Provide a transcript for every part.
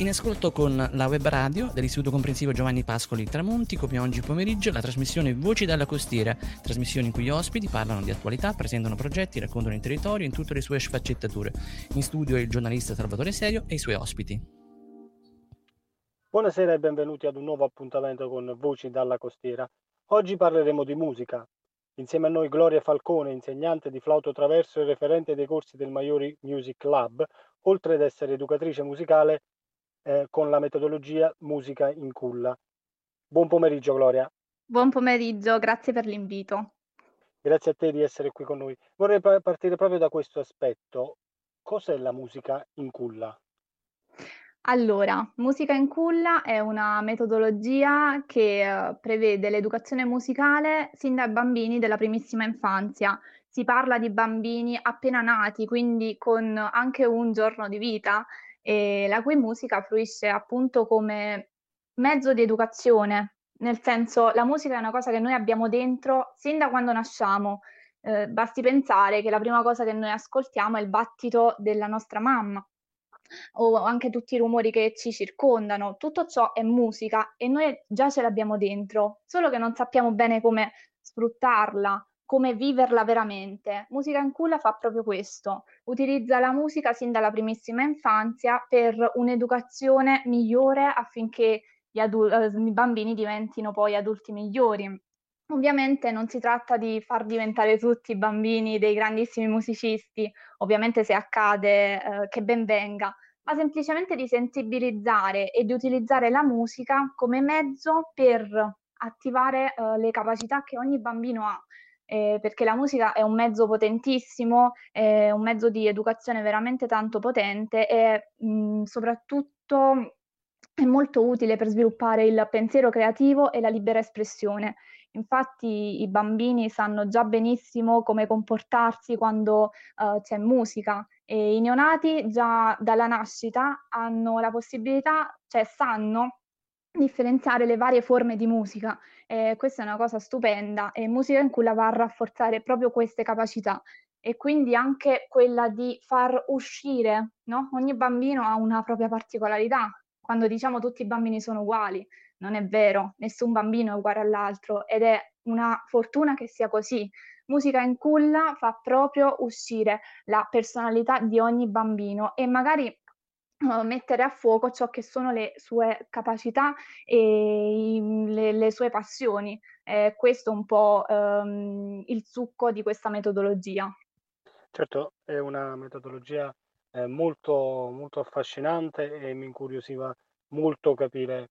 In ascolto con la web radio dell'Istituto Comprensivo Giovanni Pascoli Tramonti, come oggi pomeriggio, la trasmissione Voci dalla Costiera, trasmissione in cui gli ospiti parlano di attualità, presentano progetti, raccontano il territorio in tutte le sue sfaccettature. In studio il giornalista Salvatore Serio e i suoi ospiti. Buonasera e benvenuti ad un nuovo appuntamento con Voci dalla Costiera. Oggi parleremo di musica. Insieme a noi Gloria Falcone, insegnante di flauto traverso e referente dei corsi del Maiori Music Lab, oltre ad essere educatrice musicale eh, con la metodologia Musica in Culla. Buon pomeriggio Gloria. Buon pomeriggio, grazie per l'invito. Grazie a te di essere qui con noi. Vorrei partire proprio da questo aspetto. Cos'è la musica in culla? Allora, musica in culla è una metodologia che eh, prevede l'educazione musicale sin dai bambini della primissima infanzia. Si parla di bambini appena nati, quindi con anche un giorno di vita, e la cui musica fruisce appunto come mezzo di educazione, nel senso la musica è una cosa che noi abbiamo dentro sin da quando nasciamo. Eh, basti pensare che la prima cosa che noi ascoltiamo è il battito della nostra mamma o anche tutti i rumori che ci circondano, tutto ciò è musica e noi già ce l'abbiamo dentro, solo che non sappiamo bene come sfruttarla, come viverla veramente. Musica in culla fa proprio questo, utilizza la musica sin dalla primissima infanzia per un'educazione migliore affinché gli, adul- eh, i bambini diventino poi adulti migliori. Ovviamente non si tratta di far diventare tutti i bambini dei grandissimi musicisti, ovviamente se accade eh, che ben venga, ma semplicemente di sensibilizzare e di utilizzare la musica come mezzo per attivare eh, le capacità che ogni bambino ha eh, perché la musica è un mezzo potentissimo, è un mezzo di educazione veramente tanto potente e mh, soprattutto è molto utile per sviluppare il pensiero creativo e la libera espressione. Infatti i bambini sanno già benissimo come comportarsi quando uh, c'è musica e i neonati già dalla nascita hanno la possibilità, cioè sanno differenziare le varie forme di musica. Eh, questa è una cosa stupenda e musica in cui la va a rafforzare proprio queste capacità e quindi anche quella di far uscire, no? Ogni bambino ha una propria particolarità. Quando diciamo tutti i bambini sono uguali, non è vero, nessun bambino è uguale all'altro ed è una fortuna che sia così. Musica in culla fa proprio uscire la personalità di ogni bambino e magari mettere a fuoco ciò che sono le sue capacità e le, le, sue passioni. Eh, questo è un po' um, il succo di questa metodologia. Certo, è una metodologia eh, molto, molto affascinante e mi incuriosiva molto capire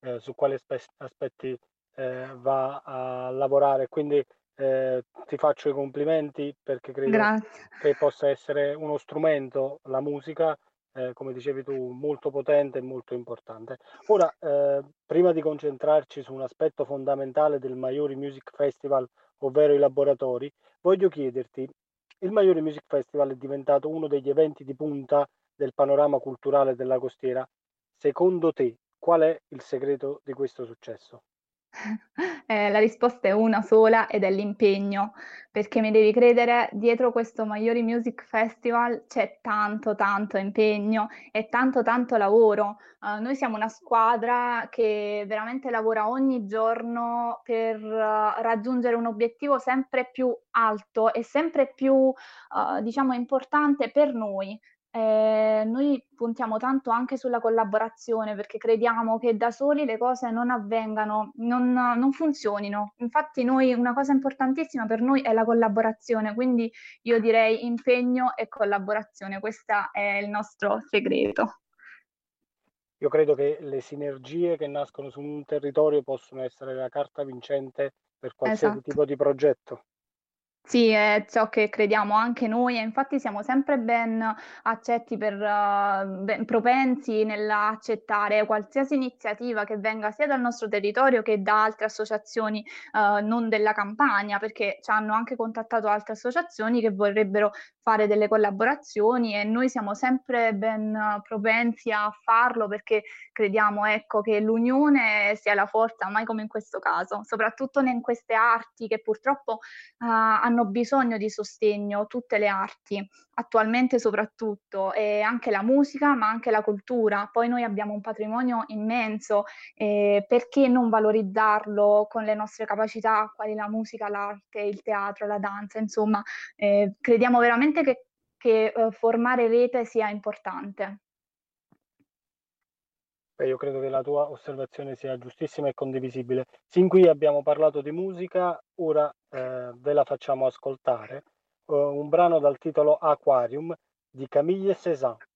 eh, su quali aspe- aspetti eh, va a lavorare. Quindi eh, ti faccio i complimenti perché credo Grazie. che possa essere uno strumento, la musica, eh, come dicevi tu, molto potente e molto importante. Ora, eh, prima di concentrarci su un aspetto fondamentale del Maiori Music Festival, ovvero i laboratori, voglio chiederti, il Maiori Music Festival è diventato uno degli eventi di punta del panorama culturale della costiera. Secondo te, qual è il segreto di questo successo? Eh, la risposta è una sola ed è l'impegno, perché mi devi credere, dietro questo Maiori Music Festival c'è tanto, tanto impegno e tanto, tanto lavoro. Uh, noi siamo una squadra che veramente lavora ogni giorno per uh, raggiungere un obiettivo sempre più alto e sempre più, uh, diciamo, importante per noi, eh, noi puntiamo tanto anche sulla collaborazione perché crediamo che da soli le cose non avvengano, non, non funzionino. Infatti noi una cosa importantissima per noi è la collaborazione, quindi io direi impegno e collaborazione, questo è il nostro segreto. Io credo che le sinergie che nascono su un territorio possono essere la carta vincente per qualsiasi esatto. tipo di progetto. Sì, è ciò che crediamo anche noi e infatti siamo sempre ben accetti per uh, ben propensi nell'accettare qualsiasi iniziativa che venga sia dal nostro territorio che da altre associazioni uh, non della campagna, perché ci hanno anche contattato altre associazioni che vorrebbero fare delle collaborazioni e noi siamo sempre ben propensi a farlo perché crediamo ecco, che l'unione sia la forza, mai come in questo caso, soprattutto in queste arti che purtroppo uh, hanno hanno bisogno di sostegno, tutte le arti, attualmente soprattutto, e anche la musica, ma anche la cultura. Poi noi abbiamo un patrimonio immenso, eh, perché non valorizzarlo con le nostre capacità, quali la musica, l'arte, il teatro, la danza, insomma, eh, crediamo veramente che, che eh, formare rete sia importante. Beh, io credo che la tua osservazione sia giustissima e condivisibile. Sin qui abbiamo parlato di musica, ora eh, ve la facciamo ascoltare. Uh, un brano dal titolo Aquarium di Camille Cézanne.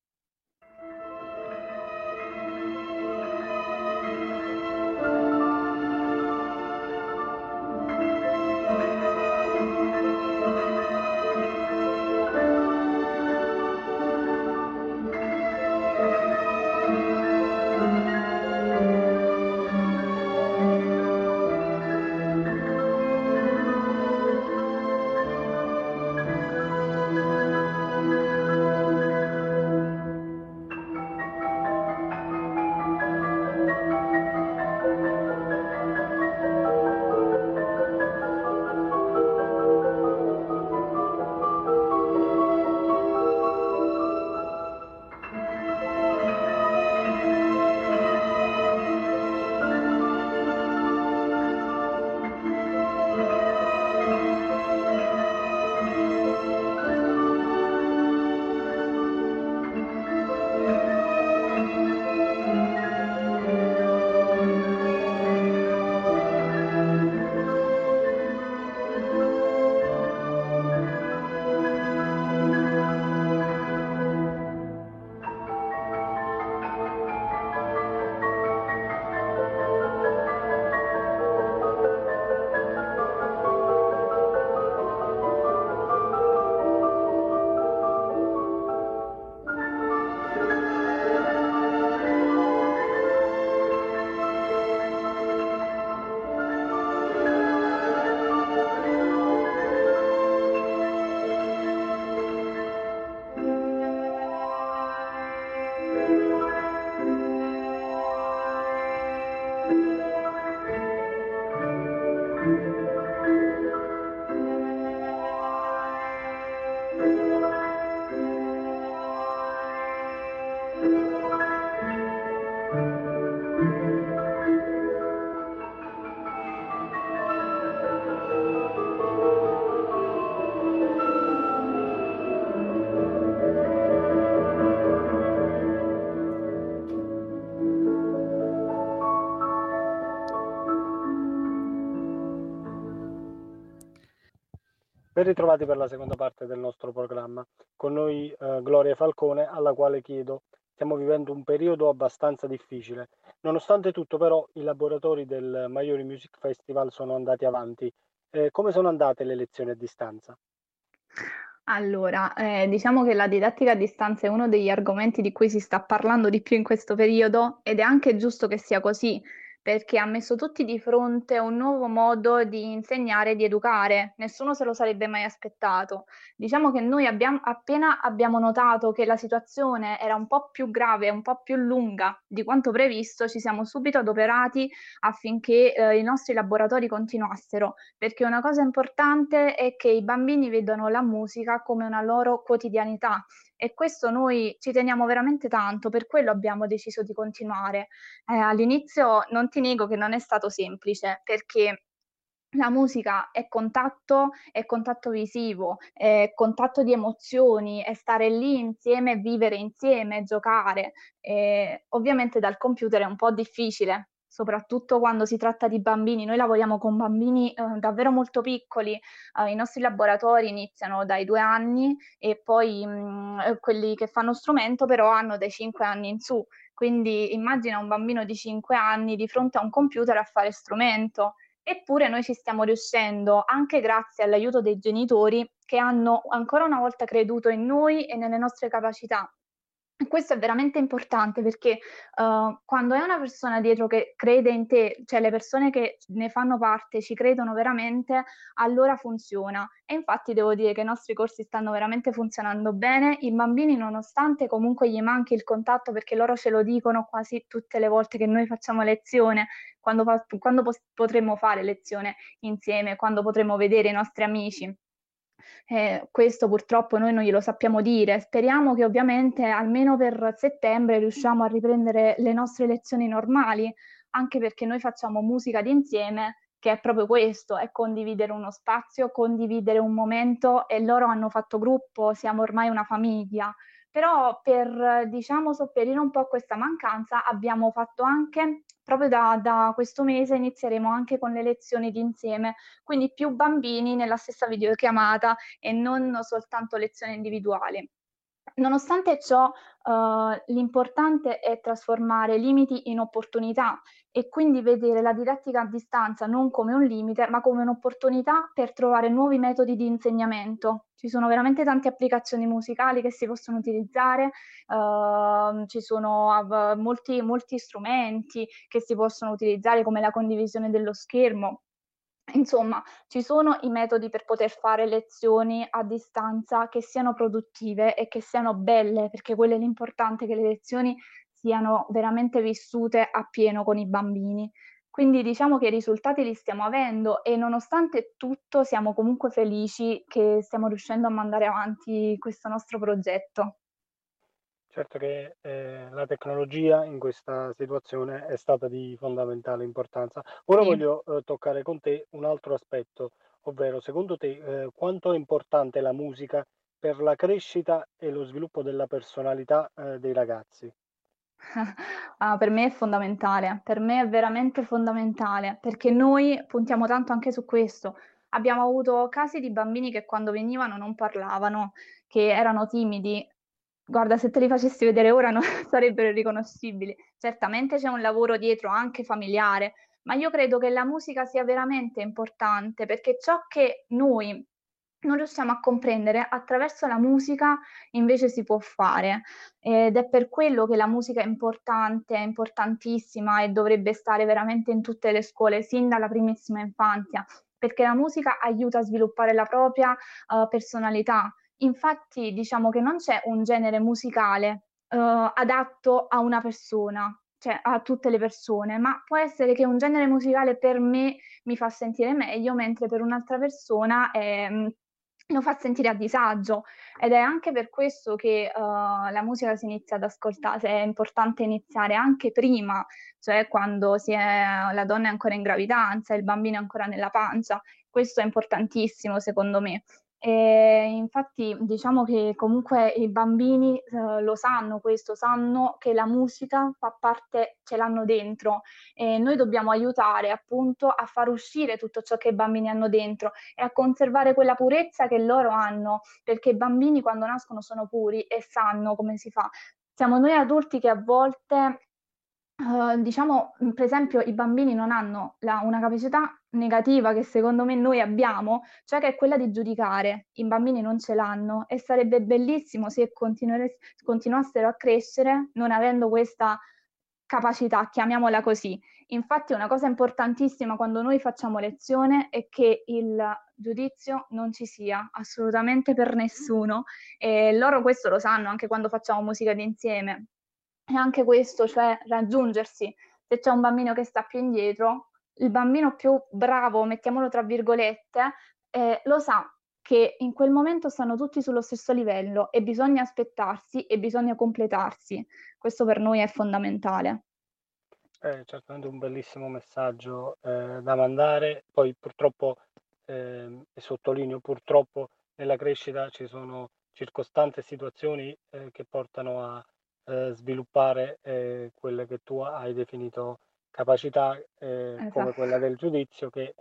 Ritrovati per la seconda parte del nostro programma. Con noi eh, Gloria Falcone, alla quale chiedo, stiamo vivendo un periodo abbastanza difficile. Nonostante tutto, però, i laboratori del Maiori Music Festival sono andati avanti. Eh, come sono andate le lezioni a distanza? Allora, eh, diciamo che la didattica a distanza è uno degli argomenti di cui si sta parlando di più in questo periodo ed è anche giusto che sia così, perché ha messo tutti di fronte a un nuovo modo di insegnare e di educare. Nessuno se lo sarebbe mai aspettato. Diciamo che noi abbiamo, appena abbiamo notato che la situazione era un po' più grave, un po' più lunga di quanto previsto, ci siamo subito adoperati affinché eh, i nostri laboratori continuassero, perché una cosa importante è che i bambini vedano la musica come una loro quotidianità e questo noi ci teniamo veramente tanto, per quello abbiamo deciso di continuare. Eh, all'inizio non ti nego che non è stato semplice perché la musica è contatto, è contatto visivo, è contatto di emozioni, è stare lì insieme, vivere insieme, giocare. E ovviamente dal computer è un po' difficile, soprattutto quando si tratta di bambini. Noi lavoriamo con bambini eh, davvero molto piccoli, eh, i nostri laboratori iniziano dai due anni e poi mh, mm, eh, quelli che fanno strumento però hanno dai cinque anni in su. Quindi immagina un bambino di cinque anni di fronte a un computer a fare strumento. Eppure noi ci stiamo riuscendo anche grazie all'aiuto dei genitori che hanno ancora una volta creduto in noi e nelle nostre capacità questo è veramente importante perché uh, quando è una persona dietro che crede in te, cioè le persone che ne fanno parte ci credono veramente, allora funziona. E infatti devo dire che i nostri corsi stanno veramente funzionando bene. I bambini, nonostante comunque gli manchi il contatto, perché loro ce lo dicono quasi tutte le volte che noi facciamo lezione, quando, quando potremo fare lezione insieme, quando potremo vedere i nostri amici Eh, questo purtroppo noi non glielo sappiamo dire. Speriamo che ovviamente almeno per settembre riusciamo a riprendere le nostre lezioni normali, anche perché noi facciamo musica d'insieme, che è proprio questo, è condividere uno spazio, condividere un momento e loro hanno fatto gruppo, siamo ormai una famiglia. Però per, diciamo, sopperire un po' a questa mancanza abbiamo fatto anche, proprio da, da questo mese inizieremo anche con le lezioni di insieme, quindi più bambini nella stessa videochiamata e non soltanto lezioni individuali. Nonostante ciò, uh, l'importante è trasformare limiti in opportunità e quindi vedere la didattica a distanza non come un limite, ma come un'opportunità per trovare nuovi metodi di insegnamento. Ci sono veramente tante applicazioni musicali che si possono utilizzare, uh, ci sono molti, molti strumenti che si possono utilizzare come la condivisione dello schermo, Insomma, ci sono i metodi per poter fare lezioni a distanza che siano produttive e che siano belle, perché quello è l'importante, che le lezioni siano veramente vissute a pieno con i bambini. Quindi diciamo che i risultati li stiamo avendo e nonostante tutto siamo comunque felici che stiamo riuscendo a mandare avanti questo nostro progetto. Certo che eh, la tecnologia in questa situazione è stata di fondamentale importanza. Ora Sì. voglio eh, toccare con te un altro aspetto, ovvero secondo te eh, quanto è importante la musica per la crescita e lo sviluppo della personalità eh, dei ragazzi? Ah, per me è fondamentale, per me è veramente fondamentale, perché noi puntiamo tanto anche su questo. Abbiamo avuto casi di bambini che quando venivano non parlavano, che erano timidi. Guarda, se te li facessi vedere ora non sarebbero riconoscibili. Certamente c'è un lavoro dietro anche familiare, ma io credo che la musica sia veramente importante perché ciò che noi non riusciamo a comprendere, attraverso la musica invece si può fare. Ed è per quello che la musica è importante, è importantissima e dovrebbe stare veramente in tutte le scuole, sin dalla primissima infanzia, perché la musica aiuta a sviluppare la propria uh, personalità. Infatti diciamo che non c'è un genere musicale uh, adatto a una persona, cioè a tutte le persone, ma può essere che un genere musicale per me mi fa sentire meglio, mentre per un'altra persona è, lo fa sentire a disagio ed è anche per questo che uh, la musica si inizia ad ascoltare, è importante iniziare anche prima, cioè quando è, la donna è ancora in gravidanza, il bambino è ancora nella pancia, questo è importantissimo secondo me. E infatti diciamo che comunque i bambini eh, lo sanno questo, sanno che la musica fa parte, ce l'hanno dentro e noi dobbiamo aiutare appunto a far uscire tutto ciò che i bambini hanno dentro e a conservare quella purezza che loro hanno, perché i bambini quando nascono sono puri e sanno come si fa. Siamo noi adulti che a volte Uh, diciamo, per esempio, i bambini non hanno la, una capacità negativa che secondo me noi abbiamo, cioè che è quella di giudicare. I bambini non ce l'hanno e sarebbe bellissimo se continuassero a crescere non avendo questa capacità, chiamiamola così. Infatti una cosa importantissima quando noi facciamo lezione è che il giudizio non ci sia assolutamente per nessuno e loro questo lo sanno anche quando facciamo musica d'insieme e anche questo, cioè raggiungersi. Se c'è un bambino che sta più indietro, il bambino più bravo, mettiamolo tra virgolette, eh, lo sa che in quel momento stanno tutti sullo stesso livello e bisogna aspettarsi e bisogna completarsi. Questo per noi è fondamentale. È certamente un bellissimo messaggio eh, da mandare. Poi purtroppo, eh, e sottolineo purtroppo, nella crescita ci sono circostanze e situazioni eh, che portano a eh, sviluppare eh, quelle che tu hai definito capacità eh, esatto. come quella del giudizio che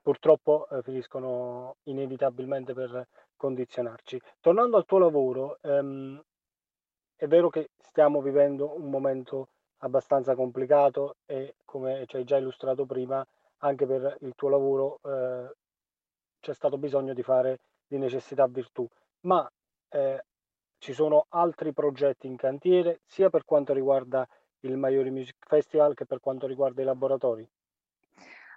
purtroppo eh, finiscono inevitabilmente per condizionarci. Tornando al tuo lavoro, ehm, è vero che stiamo vivendo un momento abbastanza complicato e come ci hai già illustrato prima, anche per il tuo lavoro eh, c'è stato bisogno di fare di necessità virtù, ma eh, ci sono altri progetti in cantiere, sia per quanto riguarda il Maiori Music Festival che per quanto riguarda i laboratori?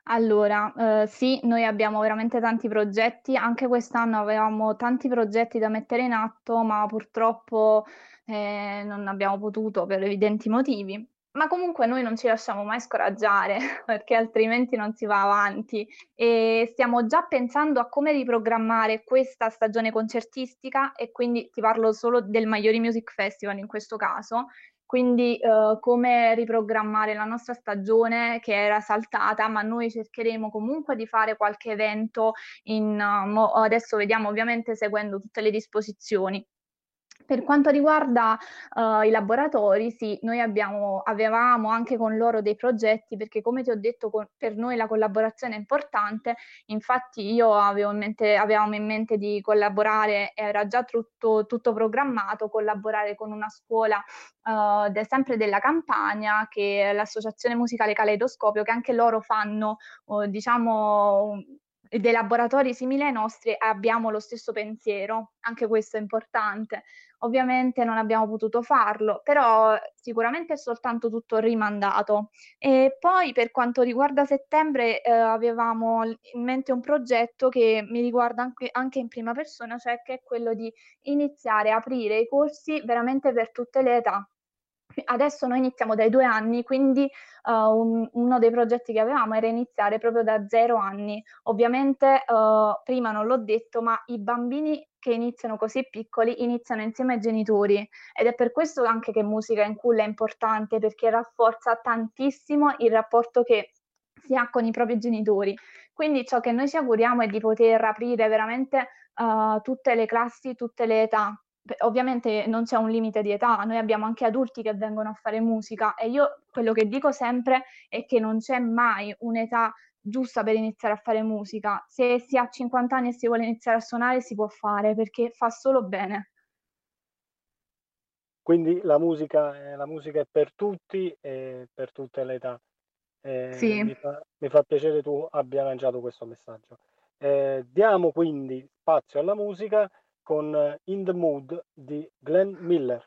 Allora, eh, sì, noi abbiamo veramente tanti progetti, anche quest'anno avevamo tanti progetti da mettere in atto, ma purtroppo eh, non abbiamo potuto per evidenti motivi. Ma comunque noi non ci lasciamo mai scoraggiare perché altrimenti non si va avanti e stiamo già pensando a come riprogrammare questa stagione concertistica e quindi ti parlo solo del Maiori Music Festival in questo caso, quindi uh, come riprogrammare la nostra stagione che era saltata, ma noi cercheremo comunque di fare qualche evento in, uh, adesso vediamo ovviamente seguendo tutte le disposizioni. Per quanto riguarda uh, i laboratori, sì, noi abbiamo, avevamo anche con loro dei progetti perché come ti ho detto con, per noi la collaborazione è importante, infatti io avevo in mente, avevamo in mente di collaborare, era già tutto, tutto programmato, collaborare con una scuola uh, de, sempre della Campania che è l'associazione musicale Caleidoscopio che anche loro fanno uh, diciamo dei laboratori simili ai nostri abbiamo lo stesso pensiero, anche questo è importante. Ovviamente non abbiamo potuto farlo, però sicuramente è soltanto tutto rimandato. E poi per quanto riguarda settembre eh, avevamo in mente un progetto che mi riguarda anche, anche in prima persona, cioè che è quello di iniziare a aprire i corsi veramente per tutte le età Adesso noi iniziamo dai due anni, quindi uh, un, uno dei progetti che avevamo era iniziare proprio da zero anni. Ovviamente uh, prima non l'ho detto, ma i bambini che iniziano così piccoli iniziano insieme ai genitori ed è per questo anche che musica in culla è importante perché rafforza tantissimo il rapporto che si ha con i propri genitori. Quindi ciò che noi ci auguriamo è di poter aprire veramente uh, tutte le classi, tutte le età, ovviamente non c'è un limite di età, noi abbiamo anche adulti che vengono a fare musica e io quello che dico sempre è che non c'è mai un'età giusta per iniziare a fare musica. Se si ha 50 anni e si vuole iniziare a suonare si può fare perché fa solo bene. Quindi la musica, la musica è per tutti e per tutte le età. Eh, sì. mi, fa, mi, fa, piacere tu abbia lanciato questo messaggio. Eh, diamo quindi spazio alla musica con eh, In the Mood di Glenn Miller.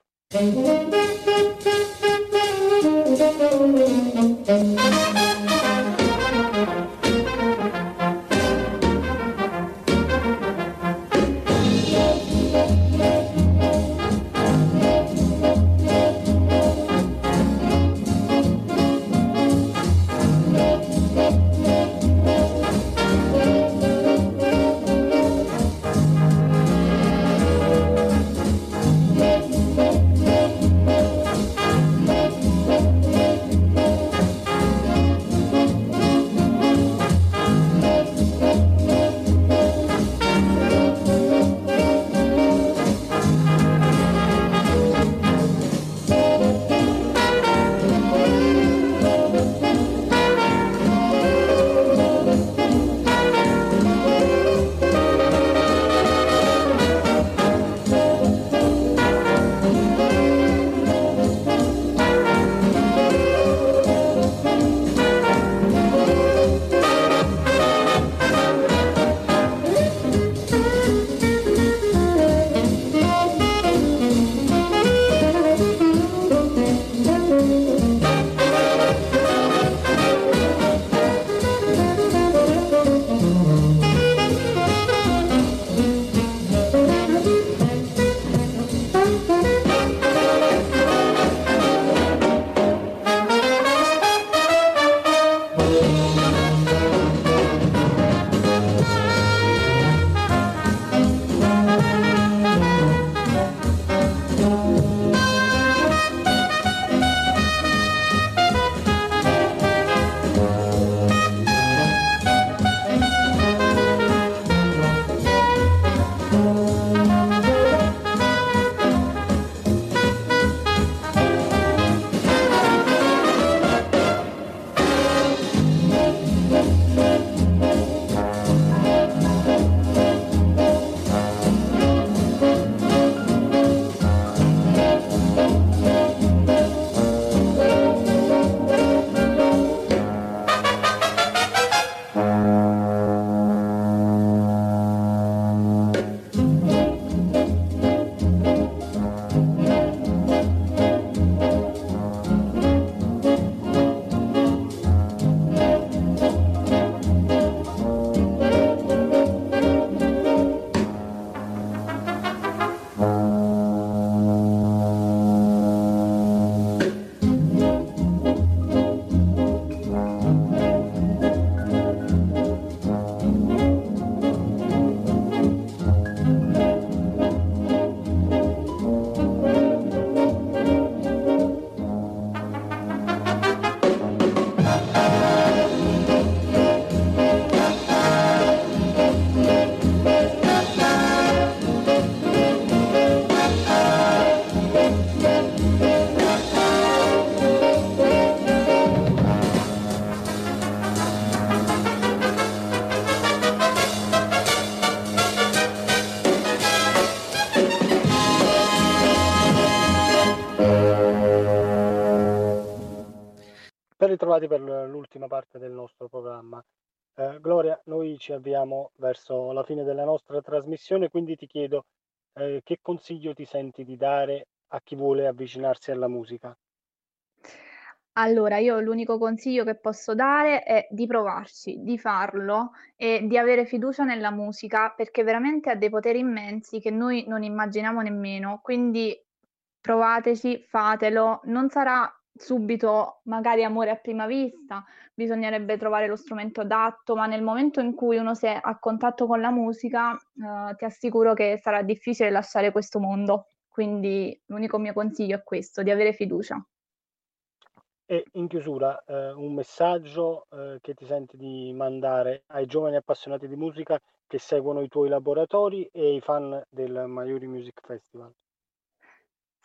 Ritrovati per l'ultima parte del nostro programma. Eh, Gloria, noi ci avviamo verso la fine della nostra trasmissione, quindi ti chiedo eh, che consiglio ti senti di dare a chi vuole avvicinarsi alla musica? Allora, io l'unico consiglio che posso dare è di provarci, di farlo e di avere fiducia nella musica, perché veramente ha dei poteri immensi che noi non immaginiamo nemmeno. Quindi provateci, fatelo. Non sarà subito magari amore a prima vista, bisognerebbe trovare lo strumento adatto, ma nel momento in cui uno si è a contatto con la musica, eh, ti assicuro che sarà difficile lasciare questo mondo. Quindi l'unico mio consiglio è questo, di avere fiducia. E in chiusura, eh, un messaggio eh, che ti senti di mandare ai giovani appassionati di musica che seguono i tuoi laboratori e ai fan del Maiori Music Festival.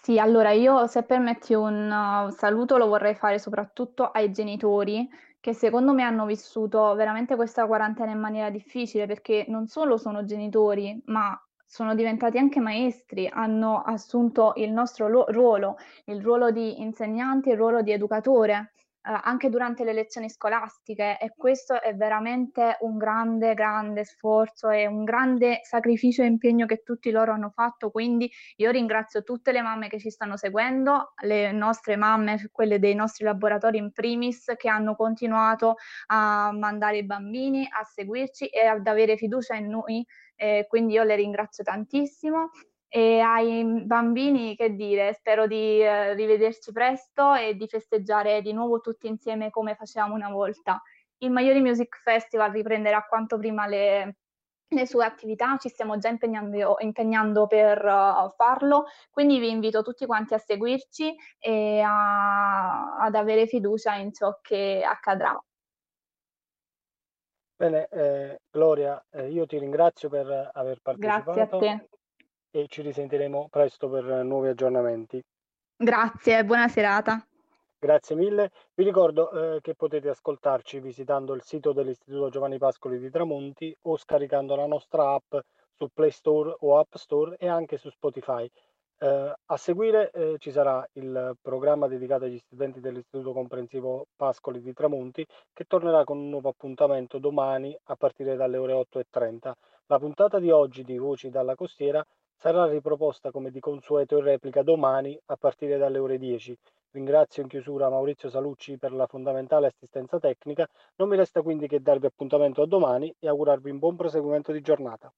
Sì, allora io se permetti un uh, saluto lo vorrei fare soprattutto ai genitori che secondo me hanno vissuto veramente questa quarantena in maniera difficile perché non solo sono genitori, ma sono diventati anche maestri, hanno assunto il nostro lo- ruolo, il ruolo di insegnanti, il ruolo di educatore anche durante le lezioni scolastiche e questo è veramente un grande, grande sforzo e un grande sacrificio e impegno che tutti loro hanno fatto. Quindi io ringrazio tutte le mamme che ci stanno seguendo, le nostre mamme, quelle dei nostri laboratori in primis, che hanno continuato a mandare i bambini, a seguirci e ad avere fiducia in noi. Eh, quindi io le ringrazio tantissimo e ai bambini, che dire, spero di eh, rivederci presto e di festeggiare di nuovo tutti insieme come facevamo una volta. Il Maiori Music Festival riprenderà quanto prima le, le sue attività, ci stiamo già impegnando, impegnando per uh, farlo, quindi vi invito tutti quanti a seguirci e a, ad avere fiducia in ciò che accadrà. Bene, eh, Gloria, eh, io ti ringrazio per aver partecipato. Grazie a te e ci risentiremo presto per nuovi aggiornamenti. Grazie, buona serata. Grazie mille. Vi ricordo eh, che potete ascoltarci visitando il sito dell'Istituto Giovanni Pascoli di Tramonti o scaricando la nostra app su Play Store o App Store e anche su Spotify. Eh, a seguire eh, ci sarà il programma dedicato agli studenti dell'Istituto Comprensivo Pascoli di Tramonti che tornerà con un nuovo appuntamento domani a partire dalle ore 8.30. La puntata di oggi di Voci dalla Costiera Sarà riproposta come di consueto in replica domani a partire dalle ore 10. Ringrazio in chiusura Maurizio Salucci per la fondamentale assistenza tecnica. Non mi resta quindi che darvi appuntamento a domani e augurarvi un buon proseguimento di giornata.